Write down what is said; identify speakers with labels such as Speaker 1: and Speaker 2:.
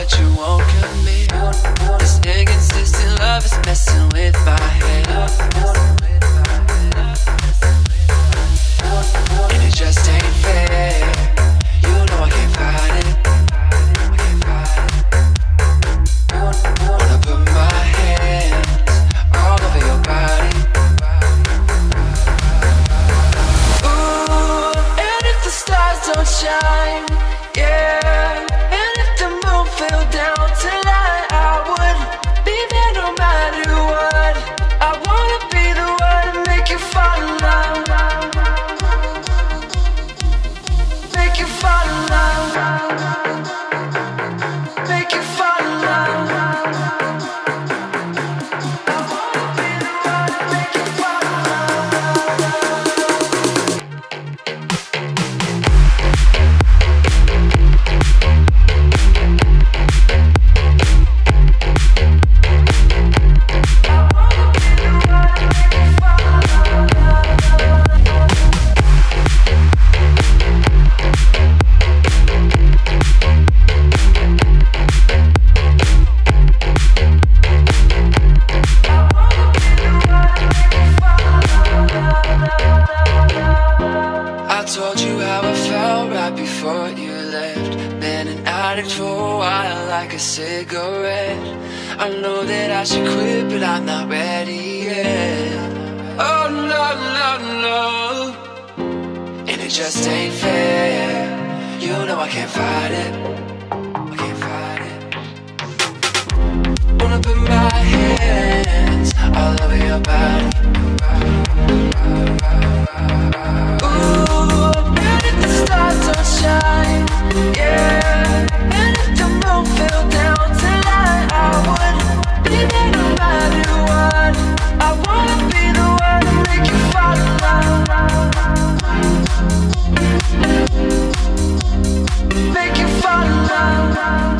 Speaker 1: But you want from me. This love is messing with my head. And it just ain't fair. You know I can't fight it. Wanna put my hands all over your body. Ooh, and if the stars don't shine, yeah. If phone. left. Been an addict for a while, like a cigarette. I know that I should quit, but I'm not ready yet. Oh no, no, no. And it just ain't fair. You know I can't fight it. I can't fight it. Wanna put my hands all over your body. love.